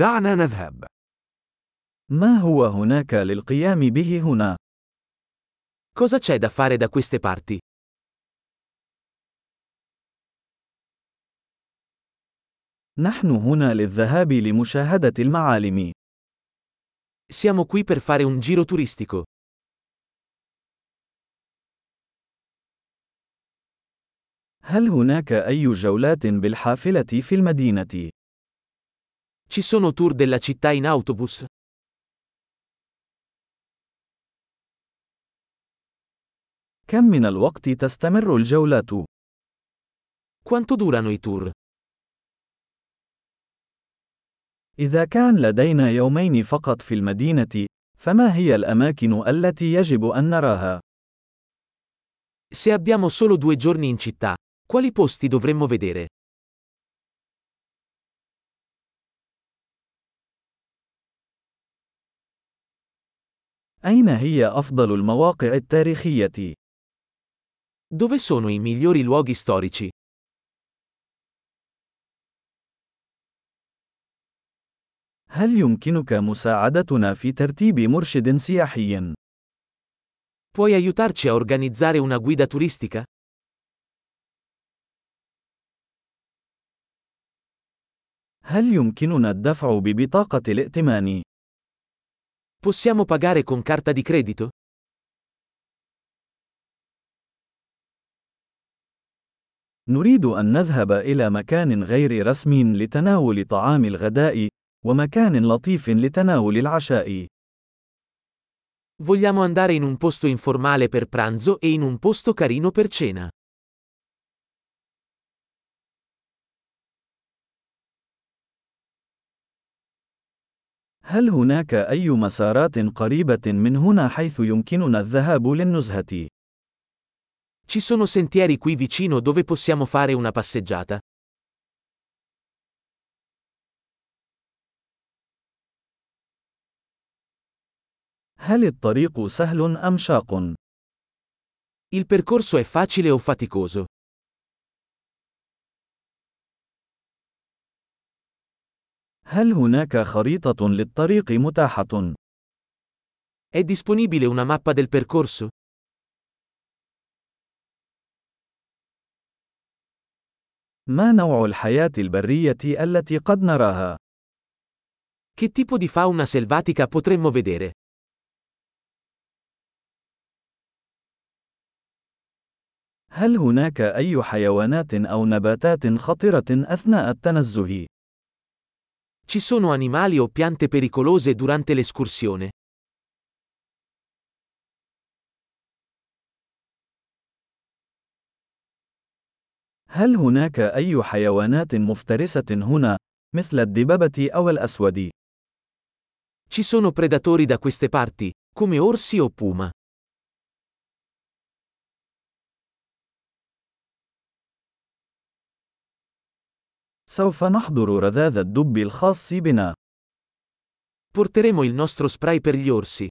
دعنا نذهب. ما هو هناك للقيام به هنا؟ Cosa c'è da fare da queste parti? نحن هنا للذهاب لمشاهدة المعالم. Siamo qui per fare un giro turistico. هل هناك أي جولات بالحافلة في المدينة؟ Ci sono tour della città in autobus? كم من الوقت تستمر الجولات؟ Quanto durano i tour? إذا كان لدينا يومين فقط في المدينة، فما هي الأماكن التي يجب أن نراها؟ Se abbiamo solo due giorni in città, quali posti dovremmo vedere? أين هي أفضل المواقع التاريخية؟ Dove sono i migliori luoghi storici? هل يمكنك مساعدتنا في ترتيب مرشد سياحي؟ Puoi aiutarci a organizzare una guida turistica? هل يمكننا الدفع ببطاقة الائتمان؟ Possiamo pagare con carta di credito? نريد أن نذهب إلى مكان غير رسمي لتناول طعام الغداء، ومكان لطيف لتناول العشاء. Vogliamo andare in un posto informale per pranzo e in un posto carino per cena. هل هناك أي مسارات قريبة من هنا حيث يمكننا الذهاب للنزهة؟ Ci sono sentieri qui vicino dove possiamo fare una passeggiata? هل الطريق سهل أم شاق؟ Il percorso è facile o faticoso? هل هناك خريطة للطريق متاحة؟ È disponibile una mappa del percorso? ما نوع الحياة البرية التي قد نراها؟ Che tipo di fauna selvatica potremmo vedere? هل هناك أي حيوانات أو نباتات خطرة أثناء التنزه؟ Ci sono animali o piante pericolose durante l'escursione? هل هناك أي حيوانات مفترسة هنا، مثل الدببة أو الأسود؟ Ci sono predatori da queste parti, come orsi o puma. سوف نحضر رذاذ الدب الخاص بنا. Porteremo il nostro spray per gli orsi.